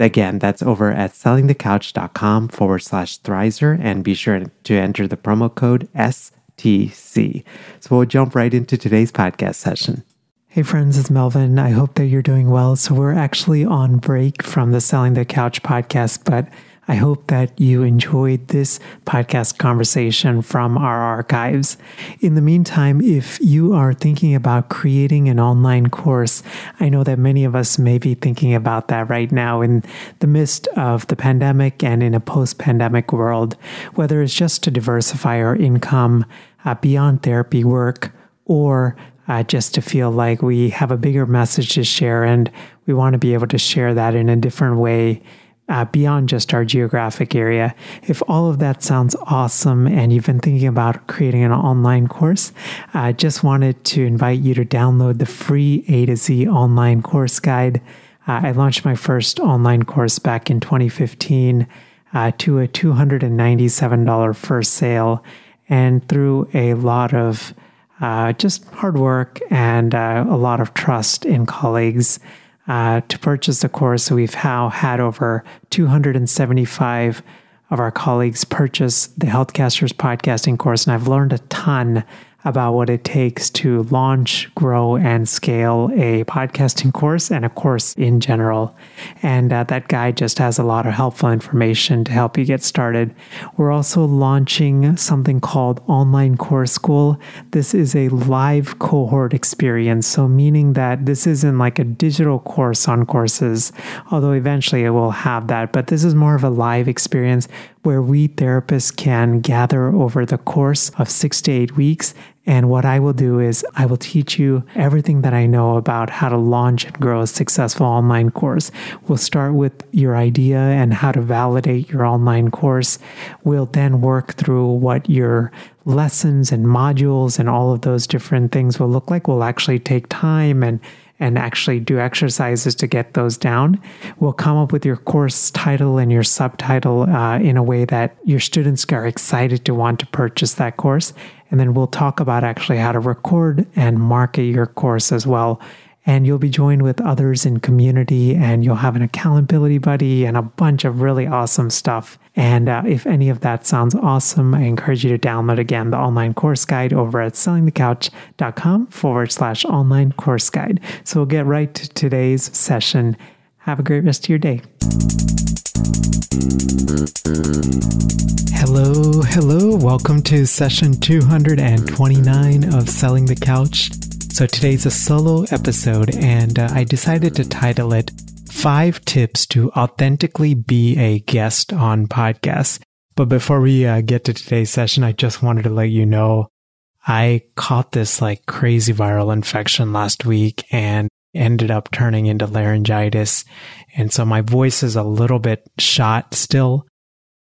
Again, that's over at sellingthecouch.com forward slash Thrizer and be sure to enter the promo code STC. So we'll jump right into today's podcast session. Hey friends, it's Melvin. I hope that you're doing well. So we're actually on break from the Selling the Couch podcast, but I hope that you enjoyed this podcast conversation from our archives. In the meantime, if you are thinking about creating an online course, I know that many of us may be thinking about that right now in the midst of the pandemic and in a post pandemic world, whether it's just to diversify our income uh, beyond therapy work or uh, just to feel like we have a bigger message to share and we want to be able to share that in a different way uh, beyond just our geographic area. If all of that sounds awesome and you've been thinking about creating an online course, I just wanted to invite you to download the free A to Z online course guide. Uh, I launched my first online course back in 2015 uh, to a $297 first sale. And through a lot of uh, just hard work and uh, a lot of trust in colleagues, uh, to purchase the course. we've now had over 275 of our colleagues purchase the Healthcasters podcasting course, and I've learned a ton about what it takes to launch, grow, and scale a podcasting course and a course in general. And uh, that guide just has a lot of helpful information to help you get started. We're also launching something called Online Course School. This is a live cohort experience, so meaning that this isn't like a digital course on courses, although eventually it will have that, but this is more of a live experience where we therapists can gather over the course of six to eight weeks. And what I will do is I will teach you everything that I know about how to launch and grow a successful online course. We'll start with your idea and how to validate your online course. We'll then work through what your lessons and modules and all of those different things will look like. We'll actually take time and and actually do exercises to get those down. We'll come up with your course title and your subtitle uh, in a way that your students are excited to want to purchase that course. And then we'll talk about actually how to record and market your course as well. And you'll be joined with others in community and you'll have an accountability buddy and a bunch of really awesome stuff. And uh, if any of that sounds awesome i encourage you to download again the online course guide over at sellingthecouch.com forward slash online course guide. So we'll get right to today's session have a great rest of your day Hello, hello. Welcome to session 229 of Selling the Couch. So today's a solo episode, and uh, I decided to title it Five Tips to Authentically Be a Guest on Podcasts. But before we uh, get to today's session, I just wanted to let you know I caught this like crazy viral infection last week and ended up turning into laryngitis. And so my voice is a little bit shot still.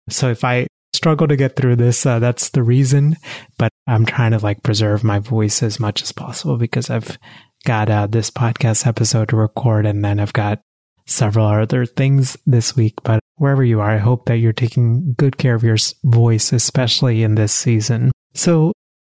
So if I struggle to get through this. Uh, that's the reason. But I'm trying to like preserve my voice as much as possible because I've got uh, this podcast episode to record and then I've got several other things this week. But wherever you are, I hope that you're taking good care of your voice, especially in this season. So,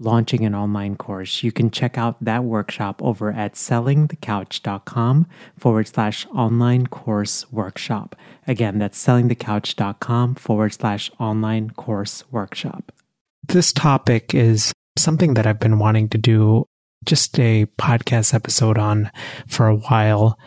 launching an online course, you can check out that workshop over at sellingthecouch.com forward slash online course workshop. Again, that's sellingthecouch.com forward slash online course workshop. This topic is something that I've been wanting to do just a podcast episode on for a while.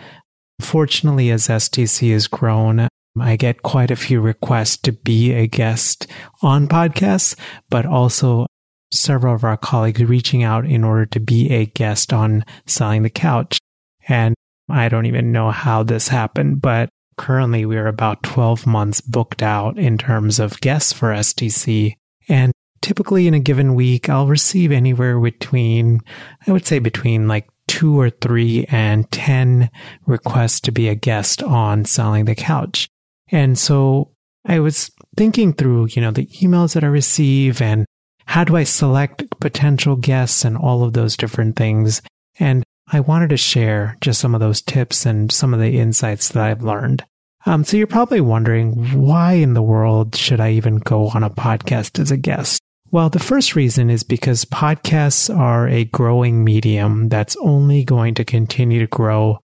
Fortunately, as STC has grown, I get quite a few requests to be a guest on podcasts, but also several of our colleagues reaching out in order to be a guest on Selling the Couch. And I don't even know how this happened, but currently we're about 12 months booked out in terms of guests for STC. And typically in a given week, I'll receive anywhere between, I would say between like two or three and 10 requests to be a guest on Selling the Couch. And so I was thinking through, you know, the emails that I receive and how do I select potential guests and all of those different things. And I wanted to share just some of those tips and some of the insights that I've learned. Um, so you're probably wondering why in the world should I even go on a podcast as a guest? Well, the first reason is because podcasts are a growing medium that's only going to continue to grow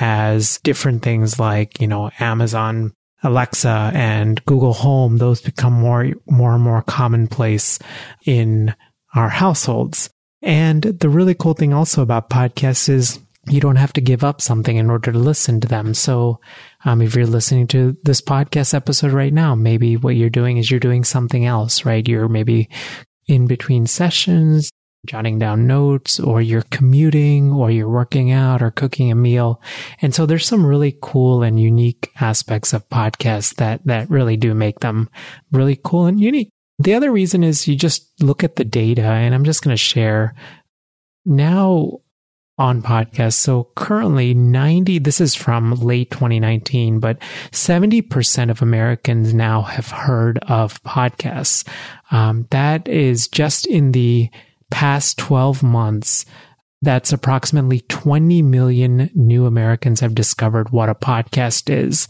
as different things like, you know, Amazon Alexa and Google Home, those become more, more and more commonplace in our households. And the really cool thing also about podcasts is you don't have to give up something in order to listen to them. So, um, if you're listening to this podcast episode right now, maybe what you're doing is you're doing something else, right? You're maybe in between sessions, jotting down notes or you're commuting or you're working out or cooking a meal. And so there's some really cool and unique aspects of podcasts that, that really do make them really cool and unique. The other reason is you just look at the data and I'm just going to share now on podcasts. So currently 90, this is from late 2019, but 70% of Americans now have heard of podcasts. Um, that is just in the past 12 months, that's approximately 20 million new Americans have discovered what a podcast is.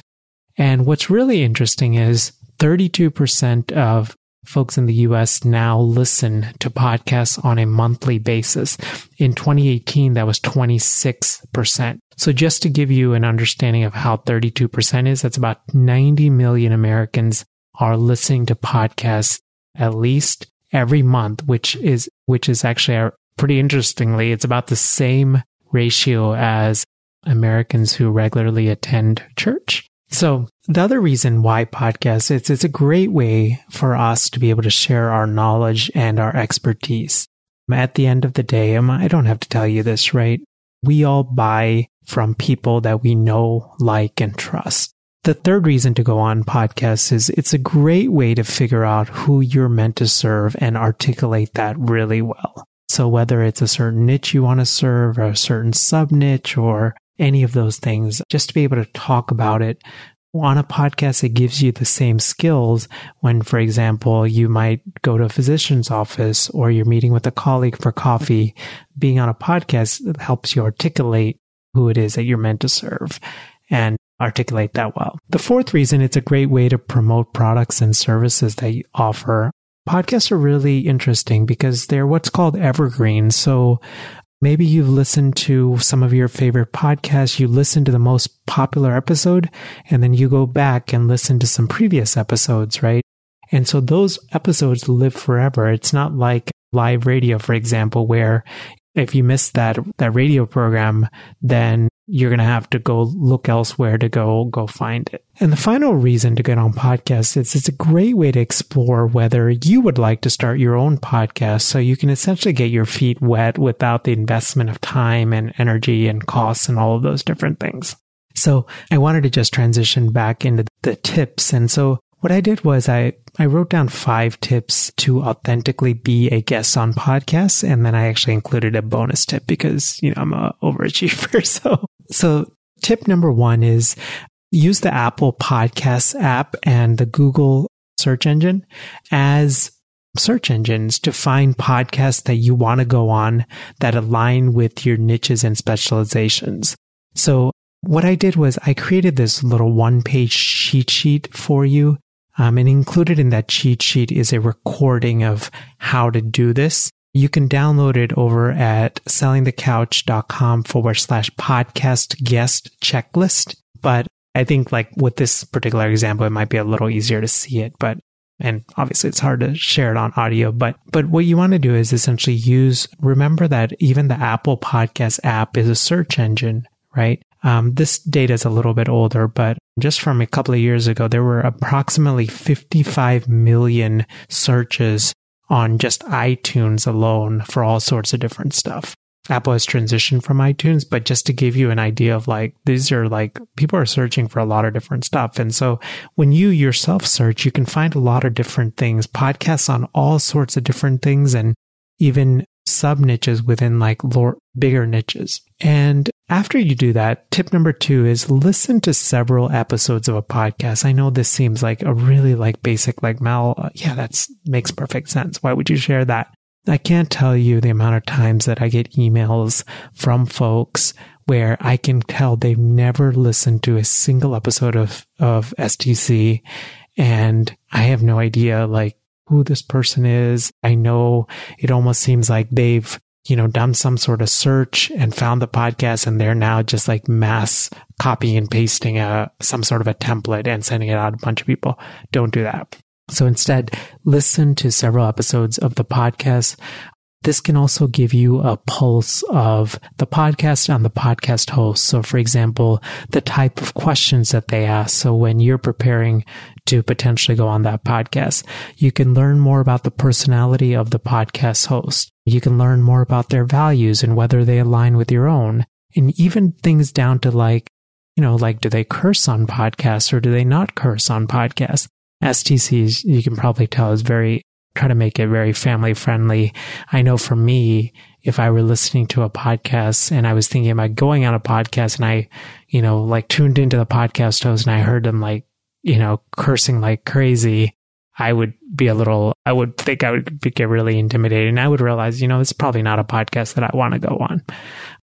And what's really interesting is 32% of folks in the US now listen to podcasts on a monthly basis. In 2018, that was 26%. So just to give you an understanding of how 32% is, that's about 90 million Americans are listening to podcasts at least every month, which is, which is actually a, pretty interestingly, it's about the same ratio as Americans who regularly attend church. So the other reason why podcasts, it's, it's a great way for us to be able to share our knowledge and our expertise. At the end of the day, I don't have to tell you this, right? We all buy from people that we know, like, and trust. The third reason to go on podcasts is it's a great way to figure out who you're meant to serve and articulate that really well. So whether it's a certain niche you want to serve or a certain sub niche or any of those things, just to be able to talk about it on a podcast, it gives you the same skills when, for example, you might go to a physician's office or you're meeting with a colleague for coffee. Being on a podcast helps you articulate who it is that you're meant to serve. And articulate that well. The fourth reason it's a great way to promote products and services that you offer. Podcasts are really interesting because they're what's called evergreen. So maybe you've listened to some of your favorite podcasts, you listen to the most popular episode, and then you go back and listen to some previous episodes, right? And so those episodes live forever. It's not like live radio, for example, where if you miss that that radio program, then you're going to have to go look elsewhere to go go find it. And the final reason to get on podcasts is it's a great way to explore whether you would like to start your own podcast so you can essentially get your feet wet without the investment of time and energy and costs and all of those different things. So I wanted to just transition back into the tips. And so what I did was I, I wrote down five tips to authentically be a guest on podcasts. And then I actually included a bonus tip because, you know, I'm a overachiever. So so tip number one is use the Apple Podcasts app and the Google search engine as search engines to find podcasts that you want to go on that align with your niches and specializations. So what I did was I created this little one page cheat sheet for you. Um, and included in that cheat sheet is a recording of how to do this you can download it over at sellingthecouch.com forward slash podcast guest checklist. But I think like with this particular example, it might be a little easier to see it, but and obviously it's hard to share it on audio, but, but what you want to do is essentially use, remember that even the Apple podcast app is a search engine, right? Um, this data is a little bit older, but just from a couple of years ago, there were approximately 55 million searches on just iTunes alone for all sorts of different stuff. Apple has transitioned from iTunes, but just to give you an idea of like, these are like, people are searching for a lot of different stuff. And so when you yourself search, you can find a lot of different things, podcasts on all sorts of different things and even sub niches within like lore, bigger niches. And after you do that, tip number two is listen to several episodes of a podcast. I know this seems like a really like basic, like Mal, uh, yeah, that's makes perfect sense. Why would you share that? I can't tell you the amount of times that I get emails from folks where I can tell they've never listened to a single episode of, of STC. And I have no idea like who this person is. I know it almost seems like they've, you know, done some sort of search and found the podcast and they're now just like mass copying and pasting a, some sort of a template and sending it out to a bunch of people. Don't do that. So instead, listen to several episodes of the podcast. This can also give you a pulse of the podcast and the podcast host. So, for example, the type of questions that they ask. So, when you're preparing to potentially go on that podcast, you can learn more about the personality of the podcast host. You can learn more about their values and whether they align with your own. And even things down to like, you know, like, do they curse on podcasts or do they not curse on podcasts? STCs, you can probably tell, is very, try to make it very family friendly. I know for me, if I were listening to a podcast and I was thinking about going on a podcast and I, you know, like tuned into the podcast host and I heard them like, you know, cursing like crazy, I would be a little, I would think I would get really intimidated and I would realize, you know, it's probably not a podcast that I want to go on.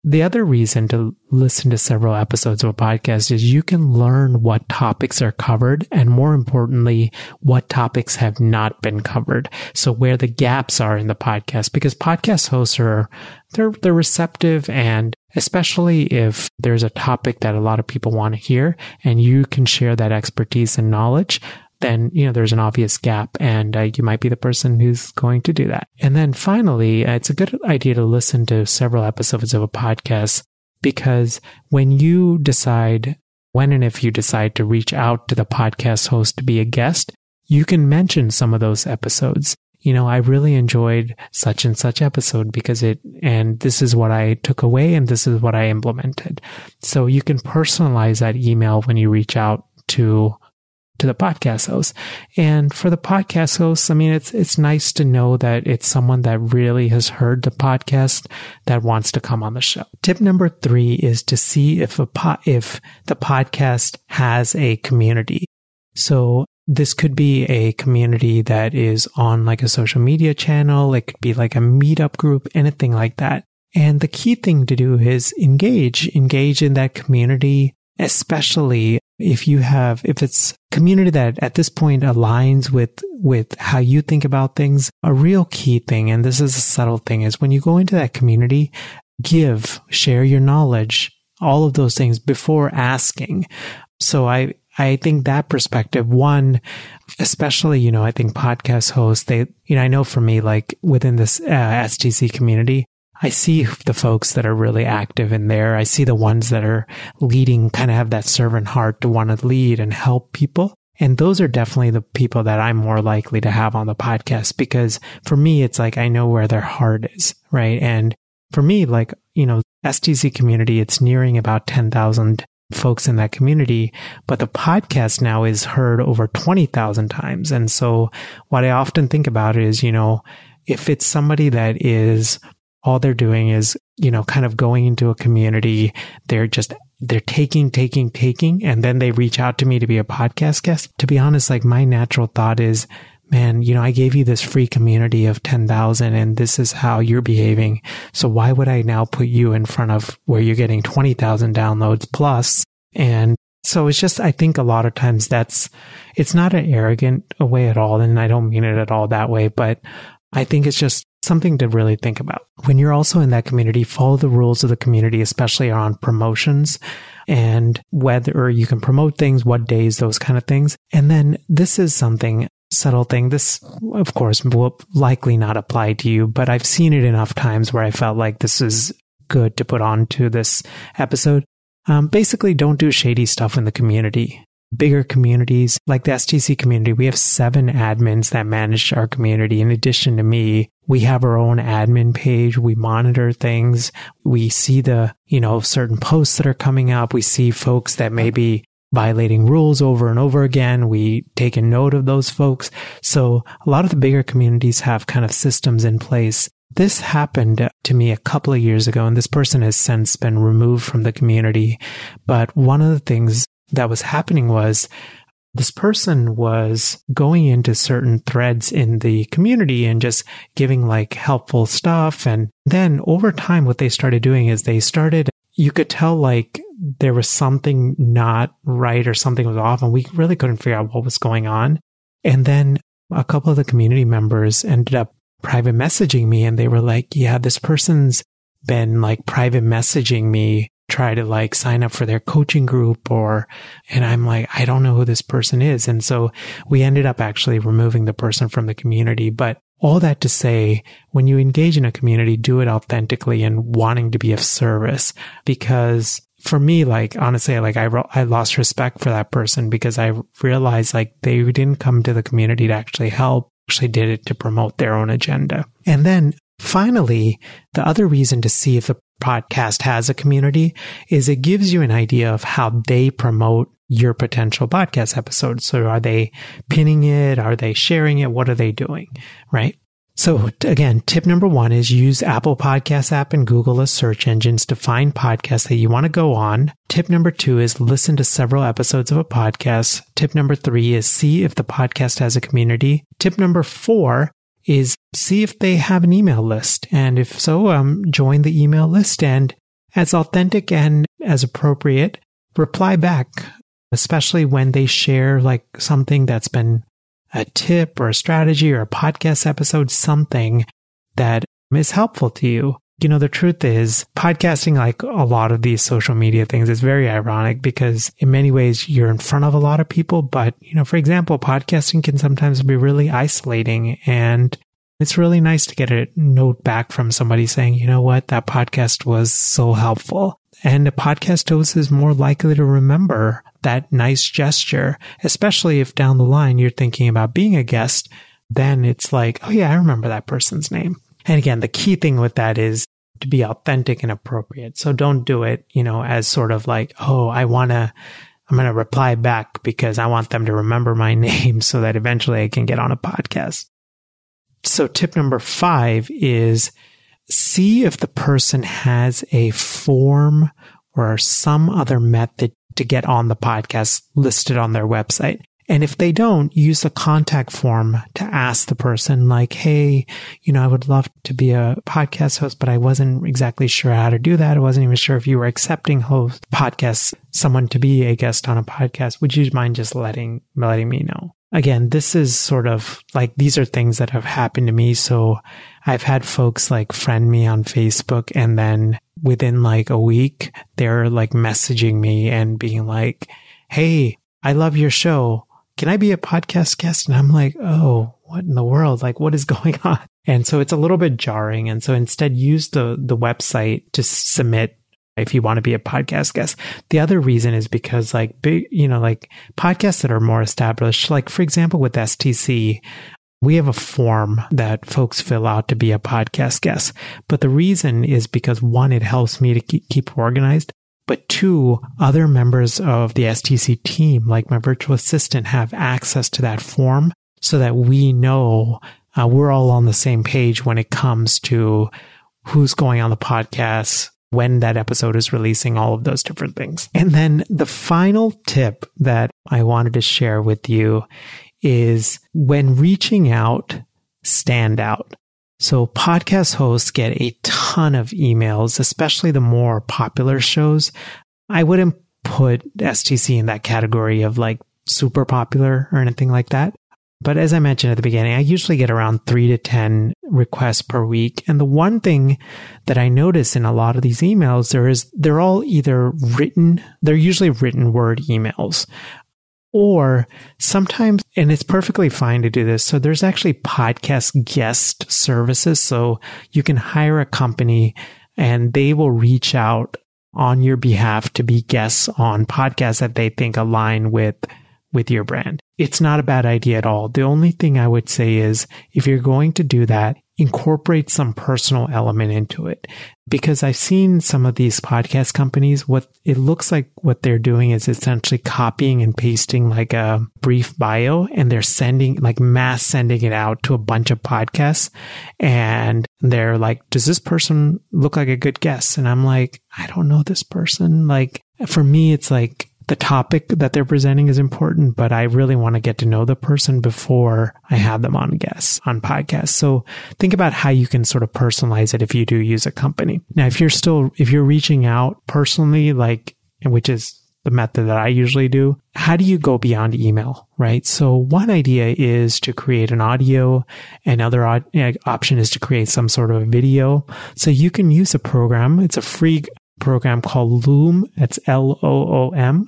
The other reason to listen to several episodes of a podcast is you can learn what topics are covered and more importantly, what topics have not been covered. So where the gaps are in the podcast, because podcast hosts are, they're, they're receptive and especially if there's a topic that a lot of people want to hear and you can share that expertise and knowledge then you know there's an obvious gap and uh, you might be the person who's going to do that and then finally uh, it's a good idea to listen to several episodes of a podcast because when you decide when and if you decide to reach out to the podcast host to be a guest you can mention some of those episodes you know, I really enjoyed such and such episode because it, and this is what I took away and this is what I implemented. So you can personalize that email when you reach out to to the podcast host. And for the podcast host, I mean, it's, it's nice to know that it's someone that really has heard the podcast that wants to come on the show. Tip number three is to see if a po- if the podcast has a community. So this could be a community that is on like a social media channel. It could be like a meetup group, anything like that. And the key thing to do is engage, engage in that community, especially if you have, if it's community that at this point aligns with, with how you think about things, a real key thing, and this is a subtle thing, is when you go into that community, give, share your knowledge, all of those things before asking. So I, I think that perspective, one, especially, you know, I think podcast hosts, they, you know, I know for me, like within this uh, STC community, I see the folks that are really active in there. I see the ones that are leading, kind of have that servant heart to want to lead and help people. And those are definitely the people that I'm more likely to have on the podcast because for me, it's like I know where their heart is, right? And for me, like, you know, STC community, it's nearing about 10,000 folks in that community, but the podcast now is heard over 20,000 times. And so what I often think about is, you know, if it's somebody that is all they're doing is, you know, kind of going into a community. They're just, they're taking, taking, taking, and then they reach out to me to be a podcast guest. To be honest, like my natural thought is, man, you know, I gave you this free community of 10,000 and this is how you're behaving. So why would I now put you in front of where you're getting 20,000 downloads plus? And so it's just, I think a lot of times that's, it's not an arrogant way at all. And I don't mean it at all that way, but I think it's just something to really think about. When you're also in that community, follow the rules of the community, especially on promotions and whether you can promote things, what days, those kind of things. And then this is something subtle thing. This, of course, will likely not apply to you, but I've seen it enough times where I felt like this is good to put on to this episode. Um, basically, don't do shady stuff in the community bigger communities like the STC community. We have seven admins that manage our community. In addition to me, we have our own admin page. We monitor things. We see the, you know, certain posts that are coming up. We see folks that may be violating rules over and over again. We take a note of those folks. So a lot of the bigger communities have kind of systems in place this happened to me a couple of years ago, and this person has since been removed from the community. But one of the things that was happening was this person was going into certain threads in the community and just giving like helpful stuff. And then over time, what they started doing is they started, you could tell like there was something not right or something was off and we really couldn't figure out what was going on. And then a couple of the community members ended up private messaging me and they were like, yeah, this person's been like private messaging me try to like sign up for their coaching group or, and I'm like, I don't know who this person is. And so we ended up actually removing the person from the community. But all that to say, when you engage in a community, do it authentically and wanting to be of service because for me, like honestly, like I, I lost respect for that person because I realized like they didn't come to the community to actually help, actually did it to promote their own agenda. And then finally, the other reason to see if the podcast has a community is it gives you an idea of how they promote your potential podcast episode. So are they pinning it? Are they sharing it? What are they doing? Right. So again, tip number one is use Apple Podcast app and Google as search engines to find podcasts that you want to go on. Tip number two is listen to several episodes of a podcast. Tip number three is see if the podcast has a community. Tip number four is see if they have an email list. And if so, um, join the email list and as authentic and as appropriate, reply back, especially when they share like something that's been a tip or a strategy or a podcast episode, something that is helpful to you. You know, the truth is podcasting, like a lot of these social media things, is very ironic because in many ways you're in front of a lot of people. But, you know, for example, podcasting can sometimes be really isolating and it's really nice to get a note back from somebody saying, you know what, that podcast was so helpful. And a podcast host is more likely to remember that nice gesture, especially if down the line you're thinking about being a guest. Then it's like, oh yeah, I remember that person's name. And again, the key thing with that is to be authentic and appropriate. So don't do it, you know, as sort of like, oh, I want to, I'm going to reply back because I want them to remember my name so that eventually I can get on a podcast. So tip number five is see if the person has a form or some other method to get on the podcast listed on their website. And if they don't, use the contact form to ask the person like, Hey, you know, I would love to be a podcast host, but I wasn't exactly sure how to do that. I wasn't even sure if you were accepting host podcasts, someone to be a guest on a podcast. Would you mind just letting, letting me know? Again, this is sort of like, these are things that have happened to me. So I've had folks like friend me on Facebook and then within like a week, they're like messaging me and being like, Hey, I love your show can I be a podcast guest? And I'm like, oh, what in the world? Like, what is going on? And so it's a little bit jarring. And so instead use the, the website to submit if you want to be a podcast guest. The other reason is because like big, you know, like podcasts that are more established, like for example, with STC, we have a form that folks fill out to be a podcast guest. But the reason is because one, it helps me to keep organized but two, other members of the STC team, like my virtual assistant, have access to that form so that we know uh, we're all on the same page when it comes to who's going on the podcast, when that episode is releasing, all of those different things. And then the final tip that I wanted to share with you is when reaching out, stand out. So podcast hosts get a ton of emails, especially the more popular shows. I wouldn't put STC in that category of like super popular or anything like that. But as I mentioned at the beginning, I usually get around three to 10 requests per week. And the one thing that I notice in a lot of these emails, there is, they're all either written, they're usually written word emails or sometimes, and it's perfectly fine to do this. So there's actually podcast guest services. So you can hire a company and they will reach out on your behalf to be guests on podcasts that they think align with with your brand. It's not a bad idea at all. The only thing I would say is if you're going to do that, incorporate some personal element into it. Because I've seen some of these podcast companies, what it looks like what they're doing is essentially copying and pasting like a brief bio and they're sending, like mass sending it out to a bunch of podcasts. And they're like, does this person look like a good guest? And I'm like, I don't know this person. Like for me, it's like, the topic that they're presenting is important, but I really want to get to know the person before I have them on guests on podcasts. So think about how you can sort of personalize it if you do use a company. Now, if you're still, if you're reaching out personally, like, which is the method that I usually do. How do you go beyond email, right? So one idea is to create an audio. Another eh, option is to create some sort of a video. So you can use a program. It's a free program called Loom. It's L-O-O-M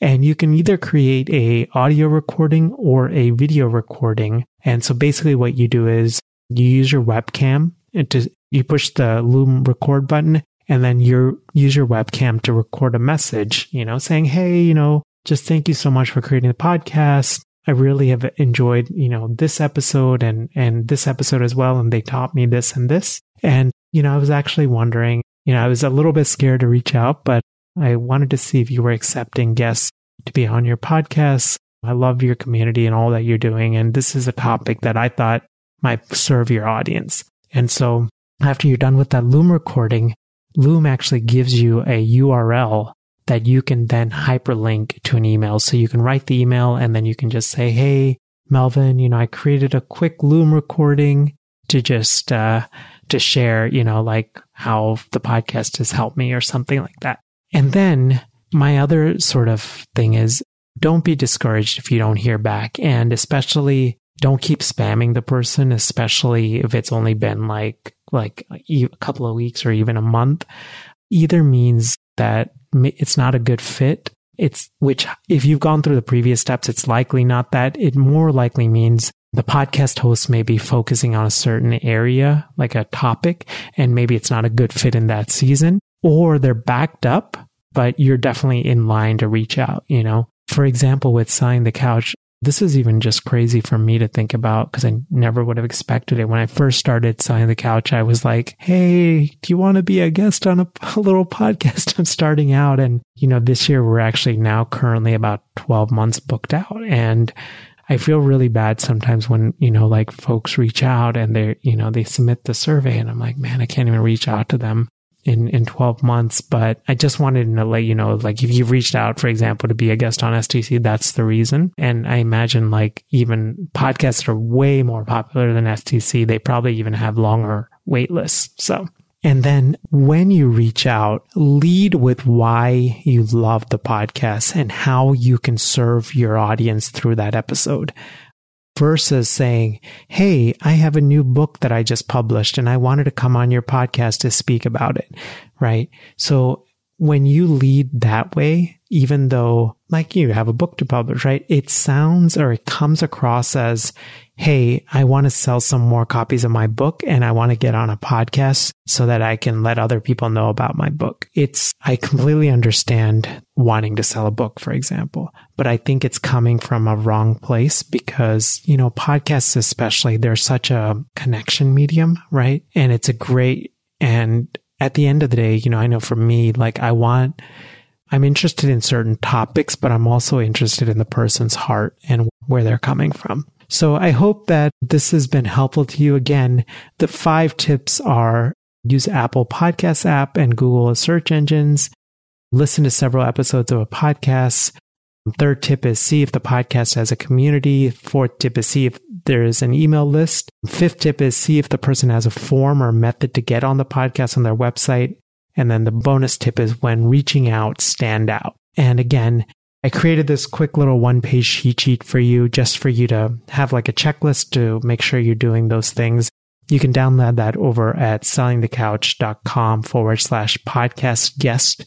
and you can either create a audio recording or a video recording. And so basically what you do is you use your webcam and to, you push the Loom record button and then you use your webcam to record a message, you know, saying, Hey, you know, just thank you so much for creating the podcast. I really have enjoyed, you know, this episode and, and this episode as well. And they taught me this and this. And, you know, I was actually wondering, you know, I was a little bit scared to reach out, but I wanted to see if you were accepting guests to be on your podcast. I love your community and all that you're doing. And this is a topic that I thought might serve your audience. And so after you're done with that Loom recording, Loom actually gives you a URL that you can then hyperlink to an email. So you can write the email and then you can just say, Hey, Melvin, you know, I created a quick Loom recording to just, uh, to share, you know, like how the podcast has helped me or something like that. And then my other sort of thing is don't be discouraged if you don't hear back. And especially don't keep spamming the person, especially if it's only been like, like a couple of weeks or even a month. Either means that it's not a good fit. It's which if you've gone through the previous steps, it's likely not that. It more likely means the podcast host may be focusing on a certain area, like a topic, and maybe it's not a good fit in that season, or they're backed up but you're definitely in line to reach out, you know? For example, with Selling the Couch, this is even just crazy for me to think about because I never would have expected it. When I first started Selling the Couch, I was like, Hey, do you want to be a guest on a, a little podcast? I'm starting out. And, you know, this year we're actually now currently about 12 months booked out. And I feel really bad sometimes when, you know, like folks reach out and they're, you know, they submit the survey and I'm like, man, I can't even reach out to them in, in 12 months, but I just wanted to let you know, like if you've reached out, for example, to be a guest on STC, that's the reason. And I imagine like even podcasts are way more popular than STC. They probably even have longer wait lists. So, and then when you reach out, lead with why you love the podcast and how you can serve your audience through that episode versus saying, Hey, I have a new book that I just published and I wanted to come on your podcast to speak about it. Right. So when you lead that way, even though like you have a book to publish, right? It sounds or it comes across as, Hey, I want to sell some more copies of my book and I want to get on a podcast so that I can let other people know about my book. It's, I completely understand wanting to sell a book, for example, but I think it's coming from a wrong place because, you know, podcasts, especially, they're such a connection medium, right? And it's a great, and at the end of the day, you know, I know for me, like I want, I'm interested in certain topics, but I'm also interested in the person's heart and where they're coming from. So I hope that this has been helpful to you. Again, the five tips are use Apple Podcast app and Google search engines, listen to several episodes of a podcast. Third tip is see if the podcast has a community. Fourth tip is see if there is an email list. Fifth tip is see if the person has a form or method to get on the podcast on their website. And then the bonus tip is when reaching out, stand out. And again, I created this quick little one page cheat sheet for you just for you to have like a checklist to make sure you're doing those things. You can download that over at sellingthecouch.com forward slash podcast guest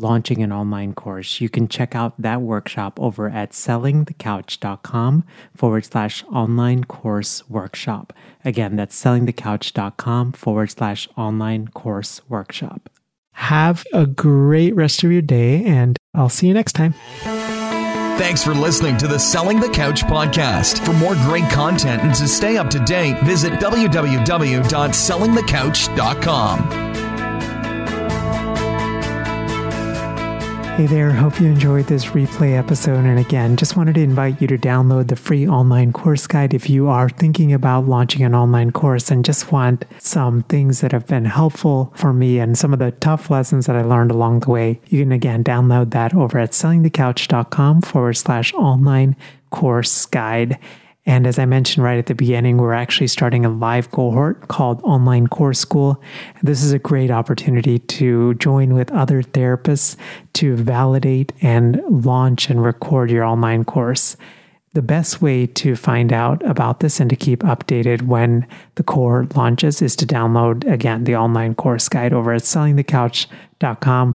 launching an online course, you can check out that workshop over at sellingthecouch.com forward slash online course workshop. Again, that's sellingthecouch.com forward slash online course workshop. Have a great rest of your day, and I'll see you next time. Thanks for listening to the Selling the Couch podcast. For more great content and to stay up to date, visit www.sellingthecouch.com. Hey there, hope you enjoyed this replay episode. And again, just wanted to invite you to download the free online course guide if you are thinking about launching an online course and just want some things that have been helpful for me and some of the tough lessons that I learned along the way. You can again download that over at sellingthecouch.com forward slash online course guide. And as I mentioned right at the beginning, we're actually starting a live cohort called Online Course School. This is a great opportunity to join with other therapists to validate and launch and record your online course. The best way to find out about this and to keep updated when the cohort launches is to download again the online course guide over at sellingthecouch.com